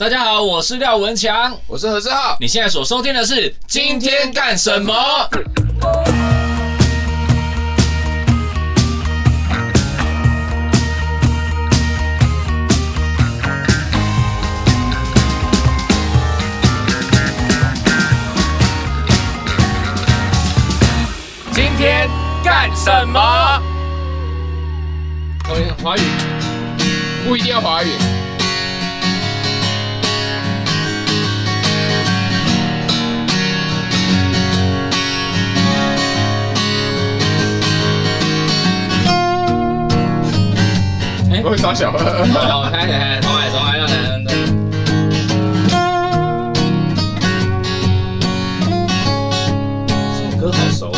大家好，我是廖文强，我是何志浩。你现在所收听的是今天干什么？今天干什么？华语不一定要华语。我会耍小。好，开始，重来，重来，让男人。这首歌好熟。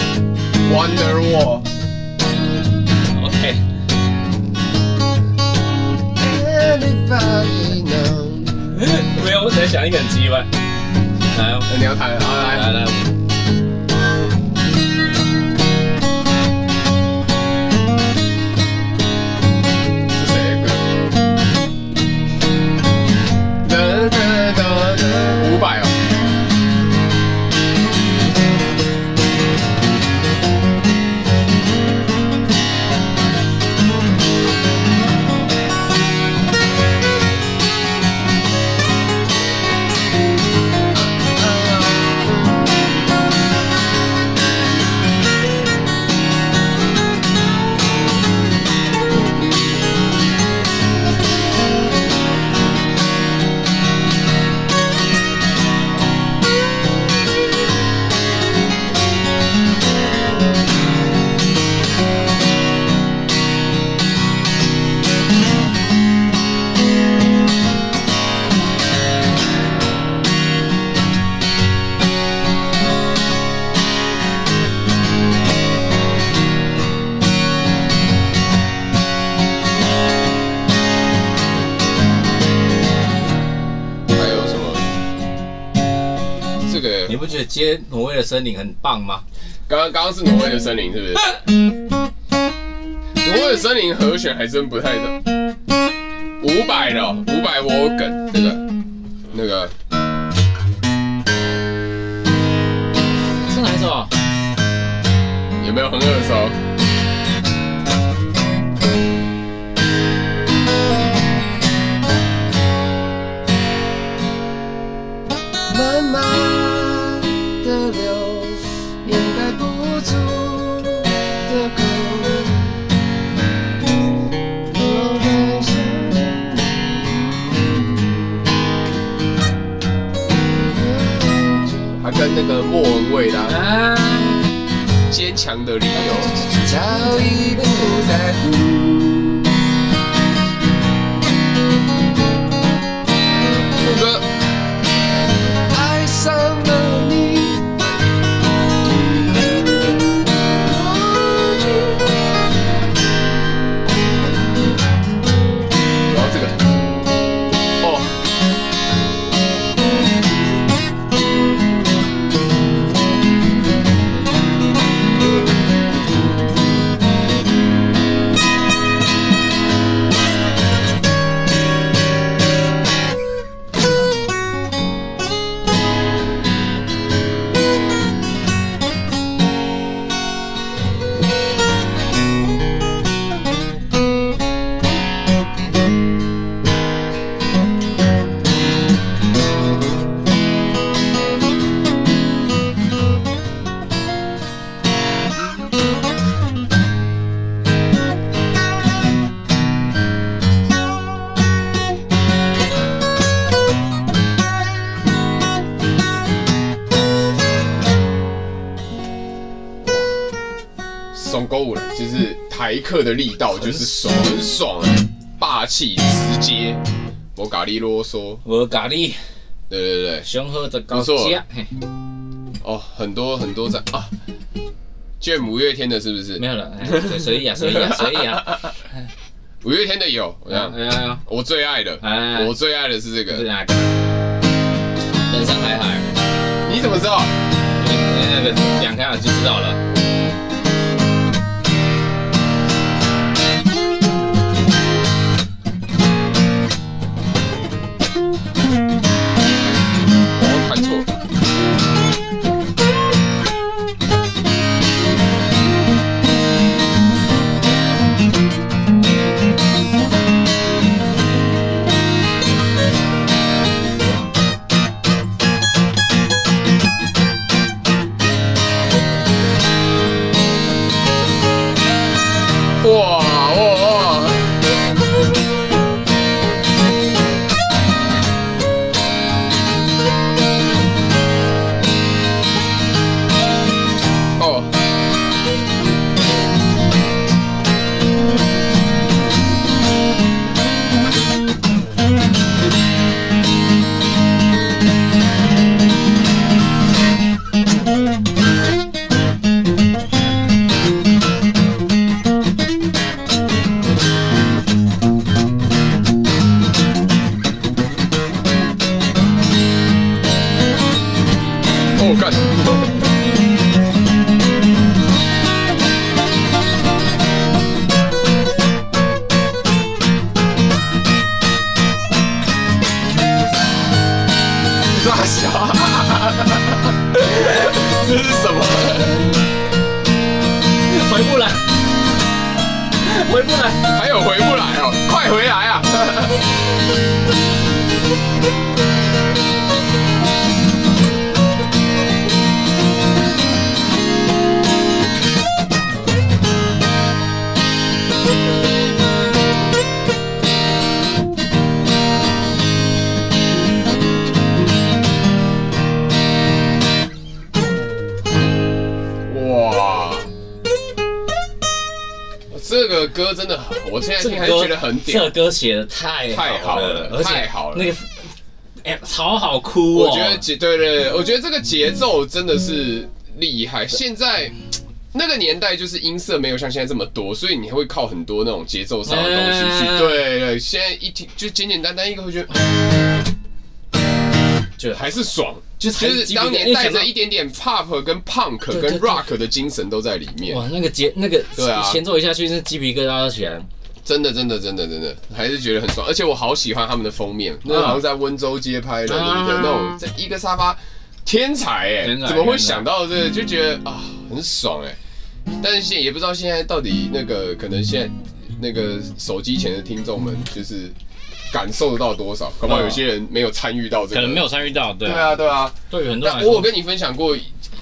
Wonderwall。OK。没有，我只在想一个很机会。来，你要弹，好，来，来，来。挪威的森林很棒吗？刚刚刚刚是挪威的森林，是不是？挪威的森林和弦还真不太懂。五百的五百我梗这个那个，是哪一首？有没有很耳熟？跟那个莫文蔚的坚强的理由。早已不在乎。台客的力道就是爽，很爽，霸气直接，我咖喱啰嗦，我咖喱，对对对，雄厚的高价，哦，很多很多赞。啊，卷五月天的是不是？没有了，随意啊，随意啊，随意啊，五月天的有，我想，我最爱的，我最爱的是这个，人生海海，你怎么知道？那个两开耳就知道了。大小，这是什么？回不来，回不来，还有回不来哦！快回来啊！歌真的，我现在听还是觉得很屌。这个歌写的太太好了，太好了。那个，哎，好好哭哦。我觉得节，对对，我觉得这个节奏真的是厉害。现在那个年代就是音色没有像现在这么多，所以你会靠很多那种节奏上的东西去。对对，现在一听就简简单单一个，会觉得就还是爽。就是当年带着一点点 pop 跟 punk 跟 rock 的精神都在里面。哇，那个节那个对啊，前奏一下去，是鸡皮疙瘩都起来。真的真的真的真的，还是觉得很爽。而且我好喜欢他们的封面，那好像在温州街拍的，对不对？那种在一个沙发，天才哎，怎么会想到这个？就觉得啊，很爽哎。但是现也不知道现在到底那个可能现在那个手机前的听众们就是。感受得到多少？可能有些人没有参与到这个，可能没有参与到，对。对啊，对啊，对很多人。我有跟你分享过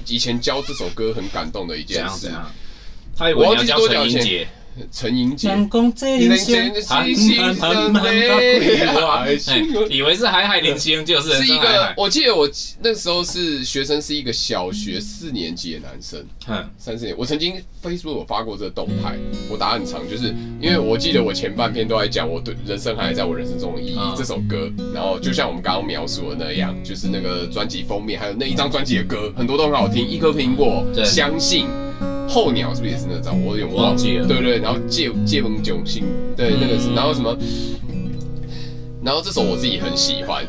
以前教这首歌很感动的一件事。他以为你要教陈英杰。陈英杰，以为是海海连星，就是是一个。我记得我那时候是学生，是一个小学四年级的男生，三四年。我曾经 Facebook 有发过这个动态，我答很长，就是因为我记得我前半篇都在讲我对人生还在我人生中的意义这首歌，然后就像我们刚刚描述的那样，就是那个专辑封面，还有那一张专辑的歌，很多都很好听。一颗苹果，相信。候鸟是不是也是那张？我有点忘记了。对对，然后借借梦九星，对那个是，然后什么？然后这首我自己很喜欢。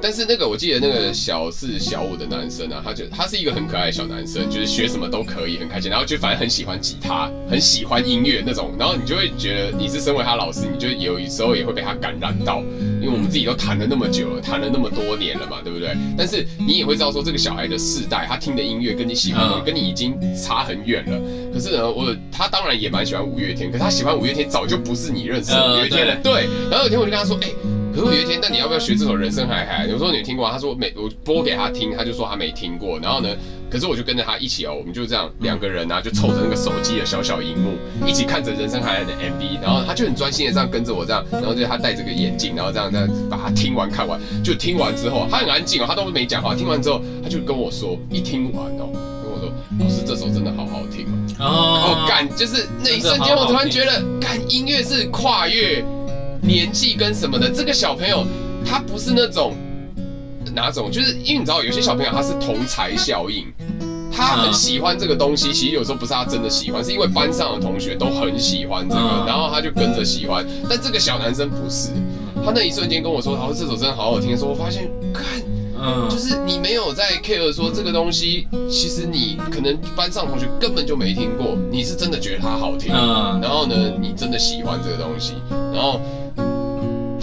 但是那个我记得那个小四小五的男生啊，他就他是一个很可爱的小男生，就是学什么都可以，很开心，然后就反正很喜欢吉他，很喜欢音乐那种，然后你就会觉得你是身为他老师，你就有时候也会被他感染到，因为我们自己都弹了那么久了，弹了那么多年了嘛，对不对？但是你也会知道说这个小孩的世代，他听的音乐跟你喜欢的跟你已经差很远了。可是呢，我他当然也蛮喜欢五月天，可是他喜欢五月天早就不是你认识的五月天了，对。然后有一天我就跟他说，哎。可是有一天，那你要不要学这首《人生海海》？有时候你听过，他说没，我播给他听，他就说他没听过。然后呢，可是我就跟着他一起哦，我们就这样两个人啊，就凑着那个手机的小小荧幕，一起看着《人生海海》的 MV。然后他就很专心的这样跟着我这样，然后就他戴着个眼镜，然后这样这样把它听完看完。就听完之后，他很安静哦，他都没讲话。听完之后，他就跟我说，一听完哦，跟我说，老师这首真的好好听哦。哦，感，就是那一瞬间，我突然觉得，感音乐是跨越年纪跟什么的，这个小朋友。他不是那种哪种，就是因为你知道，有些小朋友他是同才效应，他很喜欢这个东西。其实有时候不是他真的喜欢，是因为班上的同学都很喜欢这个，然后他就跟着喜欢。但这个小男生不是，他那一瞬间跟我说：“他说，这首真的好好听。”说，我发现，看，嗯，就是你没有在 care 说这个东西，其实你可能班上同学根本就没听过，你是真的觉得它好听，然后呢，你真的喜欢这个东西，然后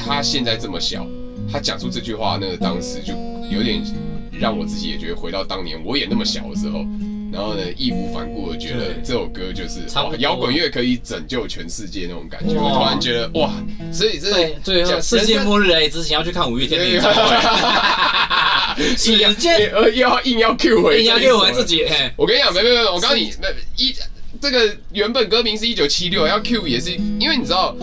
他现在这么小。他讲出这句话，那个当时就有点让我自己也觉得回到当年我也那么小的时候，然后呢，义无反顾的觉得这首歌就是摇滚乐可以拯救全世界那种感觉。我突然觉得哇，所以这最后世界末日来之前要去看五月天的演唱会，时间又要硬要 Q 回，硬要 Q 回自己。我跟你讲，没没没，我告诉你，那一这个原本歌名是一九七六，要 Q 也是因为你知道。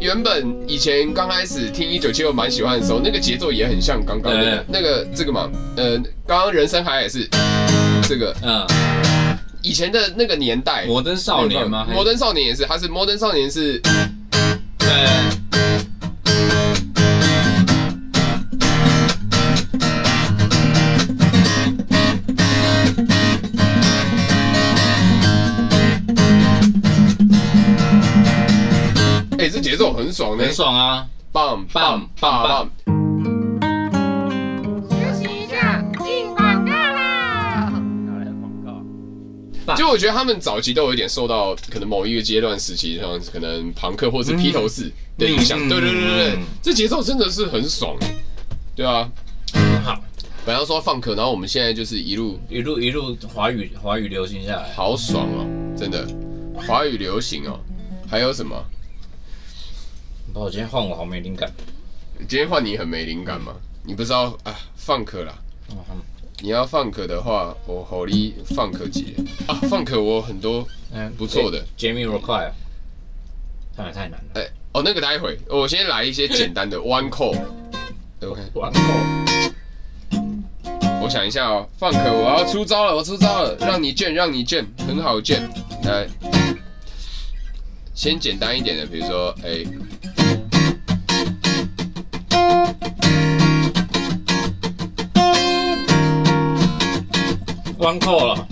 原本以前刚开始听一九七六蛮喜欢的时候，那个节奏也很像刚刚那个那个这个嘛，呃，刚刚人生海海也是这个，嗯，以前的那个年代，摩登少年吗？摩登少年也是，他是摩登少年是，对。节奏很爽呢，很爽啊！棒棒棒棒！休息一下，进广告啦！我觉得他们早期都有一点受到可能某一个阶段时期，像可能朋克或是披头士的影响。对对对对对，这节奏真的是很爽，对啊。好，本来说放克，然后我们现在就是一路一路一路华语华语流行下来，好爽哦，真的。华语流行哦，还有什么？我今天换我好没灵感。今天换你很没灵感吗？你不知道啊？放克啦。你要放克的话，我好力放克姐啊？放克我很多嗯不错的。Jamie Roquai，太难太难了。哎哦，那个待会我先来一些简单的 One Call。OK。One Call。我想一下哦，放克我要出招了，我出招了，让你卷，让你卷，很好卷。来，先简单一点的，比如说哎。关扣了。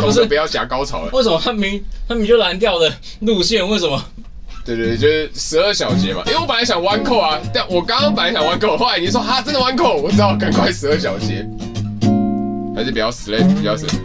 不是不要夹高潮了。为什么他明他明就蓝调的路线？为什么？对对，就是十二小节嘛。因为我本来想弯扣啊，但我刚刚本来想弯扣，后来你说哈真的弯扣，我只好赶快十二小节。还是比较 slap，比较 slap。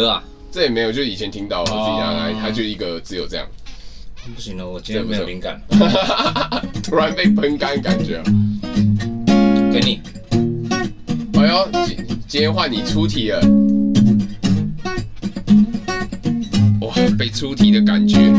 歌啊？这也没有，就以前听到我自己拿来，它就一个只有这样。不行了，我今天没有灵感，突然被喷干感觉。给你。哎呦，今今天换你出题了。哇，被出题的感觉。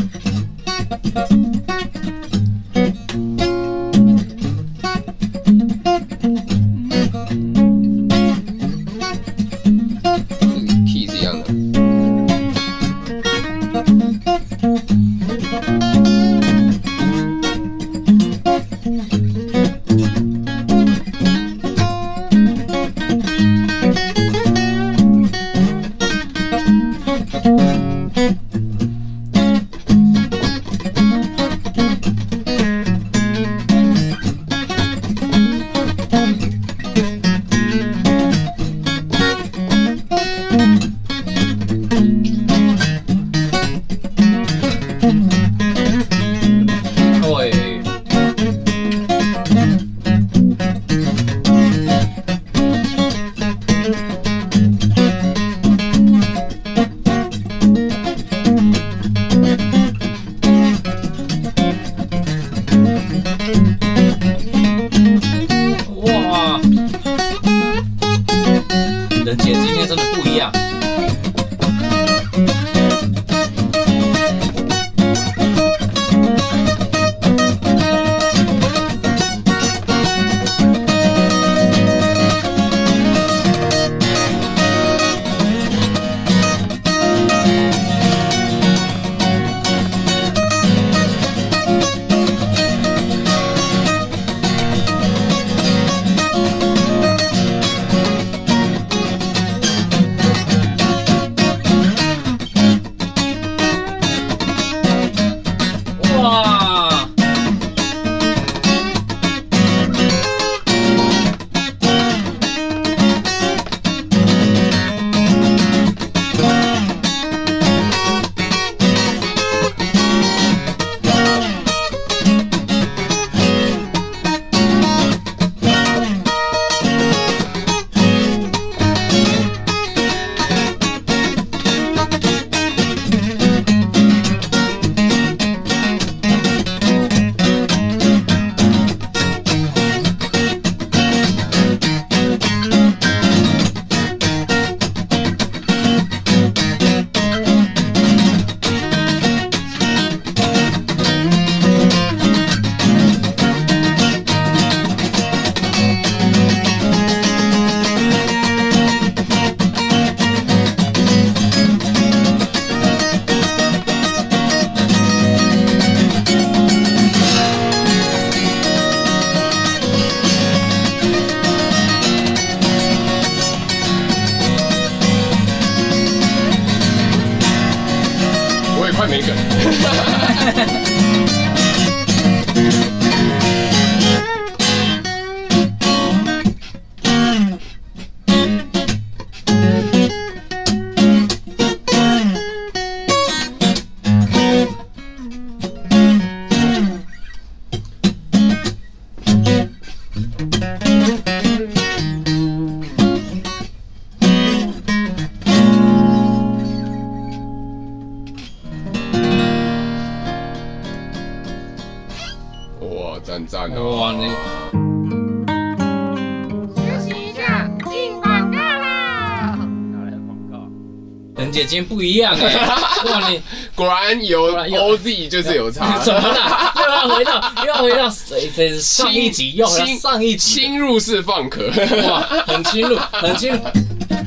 今天不一样哎、欸！哇，你果然有 OZ 就是有差。怎么了？又要回到又要回到谁？谁上一集又上一集侵入式放壳，哇，很侵入，很侵入。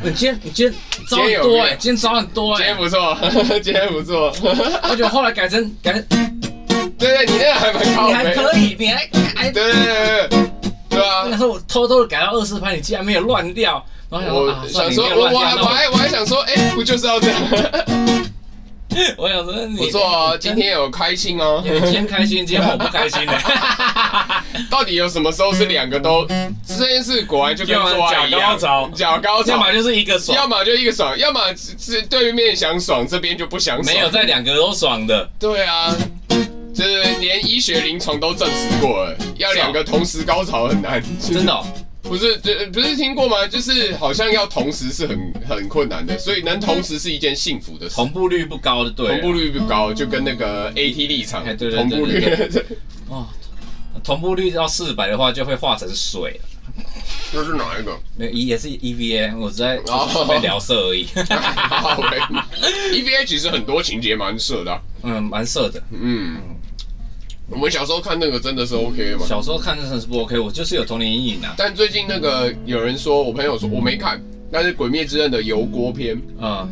你今天你今天招很多哎，今天招很多哎，今天不错，今天不错。而且后来改成改成，对对，你那个还蛮高，你还可以，你还还对对对对啊！那时候我偷偷的改到二四拍，你竟然没有乱掉。我想说，我我还我还我还想说，哎，不就是要这样？我想说，你不错哦，今天有开心哦。今天开心，今天我不开心的。到底有什么时候是两个都？这件事果然就跟做爱一样，假高潮，假高潮，要么就是一个爽，要么就一个爽，要么是对面想爽，这边就不想爽。没有在两个都爽的。对啊，就是连医学临床都证实过了，要两个同时高潮很难。真的。不是，就不是听过吗？就是好像要同时是很很困难的，所以能同时是一件幸福的事。同步率不高的，对，同步率不高，就跟那个 AT 立场同步率。哦，同步率到四百的话，就会化成水。这是哪一个？没有，也是 EVA，我在准备聊色而已。EVA 其实很多情节蛮色的，嗯，蛮色的，嗯。我们小时候看那个真的是 OK 吗？小时候看真的是不 OK，我就是有童年阴影啊。但最近那个有人说，我朋友说我没看，但是《鬼灭之刃》的油锅篇，啊，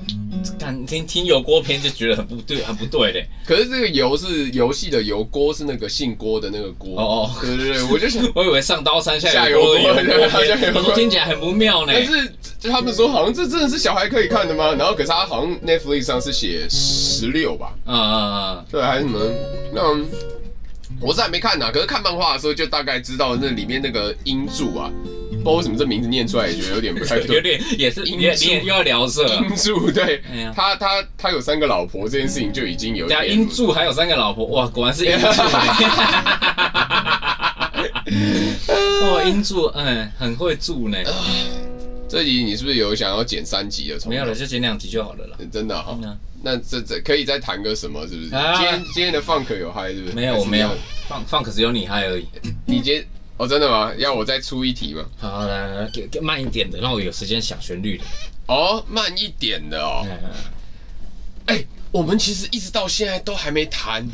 看听听油锅篇就觉得很不对，很不对嘞。可是这个油是游戏的油，锅是那个姓郭的那个郭。哦哦，对对对，我就想，我以为上刀山下油锅，我说听起来很不妙呢。但是就他们说好像这真的是小孩可以看的吗？然后可是他好像 Netflix 上是写十六吧？嗯嗯嗯，对，还是什么那。我是还没看呢、啊，可是看漫画的时候就大概知道那里面那个音柱啊，不知道为什么这名字念出来也觉得有点不太对，有点也是音柱又要聊色。音柱对，哎、呀他他他有三个老婆这件事情就已经有点。音柱还有三个老婆，哇，果然是音柱。哇，音柱，嗯，很会住呢。这集你是不是有想要剪三集的？没有了，就剪两集就好了啦。真的哈。那这这可以再谈个什么？是不是？今天今天的 funk 有嗨是不是？没有，我没有。funk funk 只有你嗨而已。你今天哦，真的吗？要我再出一题吗？好，来来来，给给慢一点的，让我有时间想旋律的。哦，慢一点的哦。哎，我们其实一直到现在都还没弹。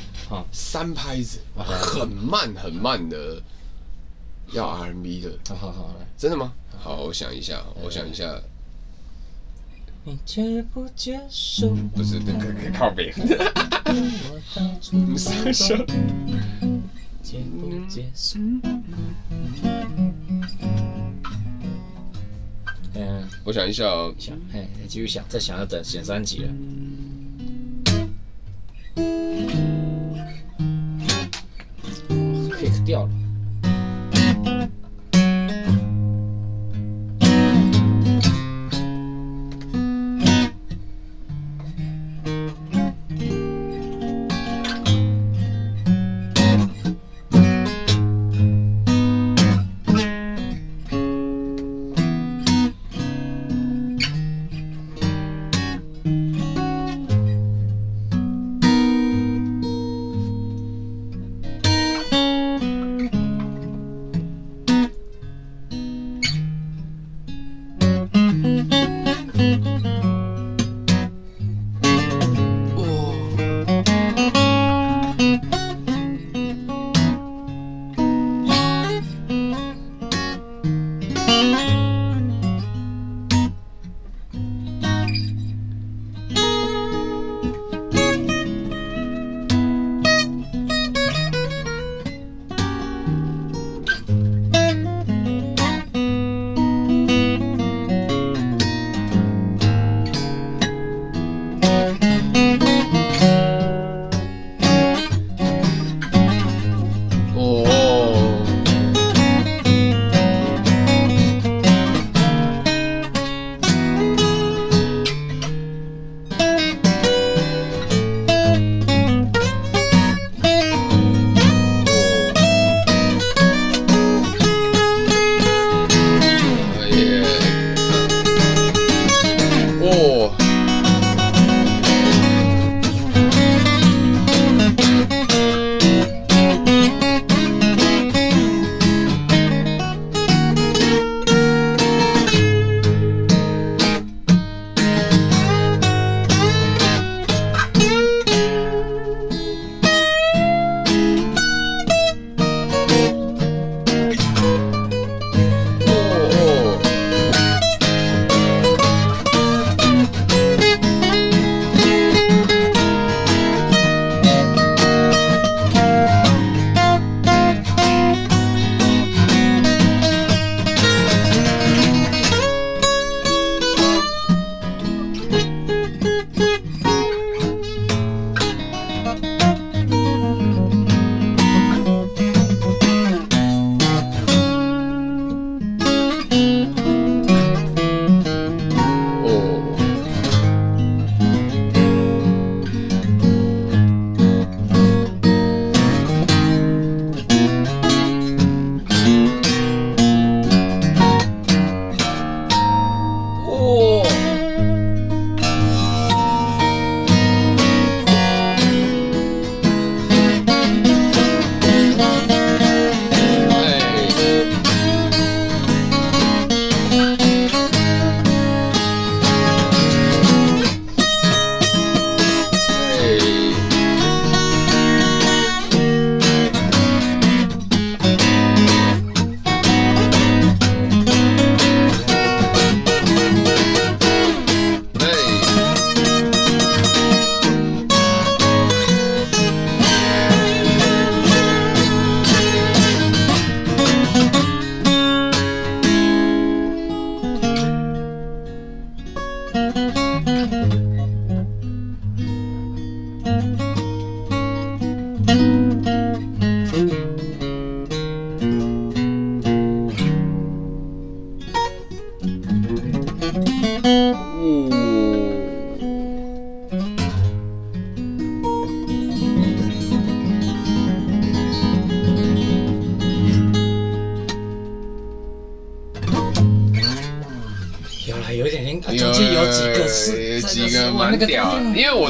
三拍子，很慢很慢的，要 RMB 的。好好好，来。真的吗？好，我想一下，我想一下。你接不接受？不是，那个可以靠北。接不接受？嗯，我想一下哦。想，嘿，继续想，再想要等选三集了。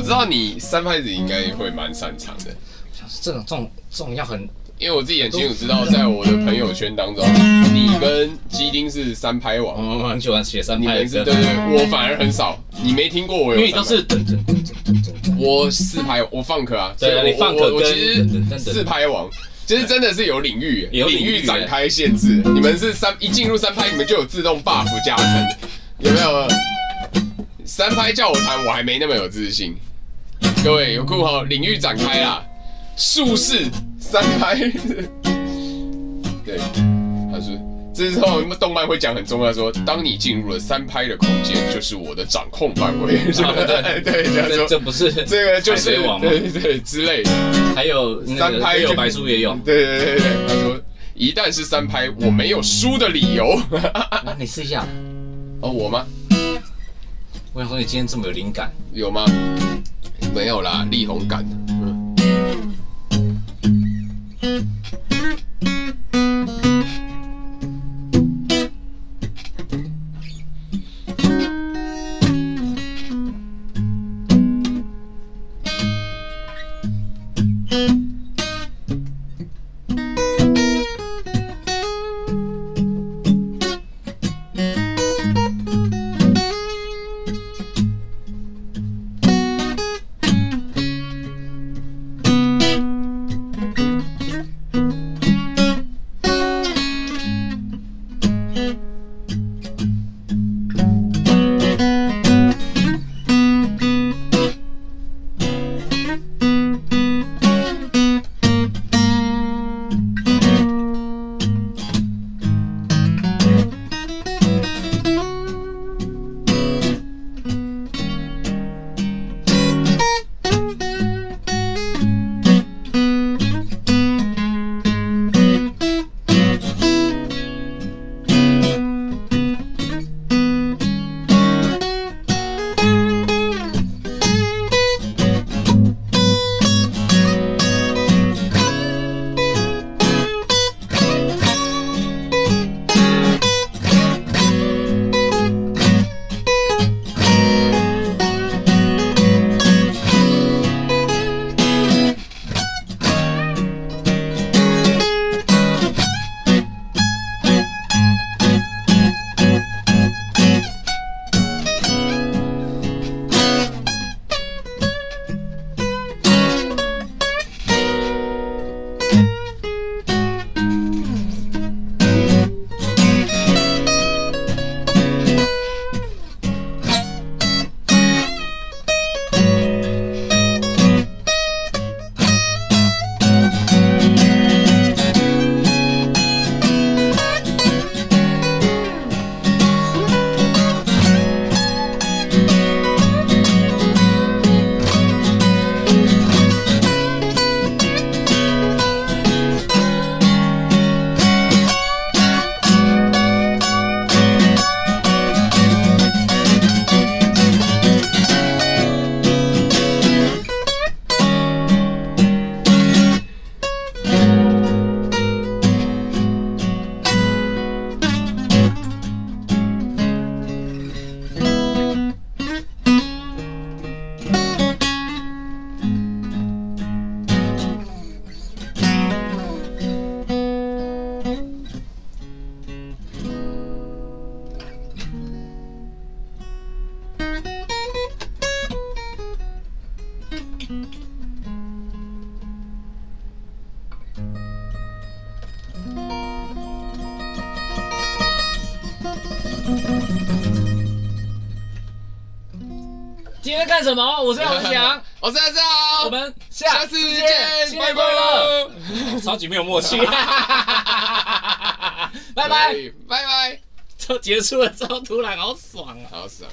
知道你三拍子应该会蛮擅长的。这种这种这种要很，因为我自己很清楚知道，在我的朋友圈当中，你跟基丁是三拍王，我很喜欢写三拍子。对对，我反而很少，你没听过我有。因为你都是噔噔噔噔噔，我四拍，我放克啊。对，你放克。我其实四拍王，其实真的是有领域，有领域展开限制。你们是三一进入三拍，你们就有自动 buff 加成，有没有？三拍叫我弹，我还没那么有自信。各位有顾好领域展开啦，术士三拍。对，他说这时候动漫会讲很重要，说当你进入了三拍的空间，就是我的掌控范围。是吧？对 对，这样说这不是这个就是对对对之类的。还有三拍有白书也有。对对对对，他说一旦是三拍，我没有输的理由。那你试一下。哦，我吗？我想说你今天这么有灵感，有吗？没有啦，力宏感。干什么？我是杨文祥，我是阿赵，我们下次见，新年快乐！超级没有默契，拜拜，拜拜，就结束了，之后突然，好爽啊，好爽。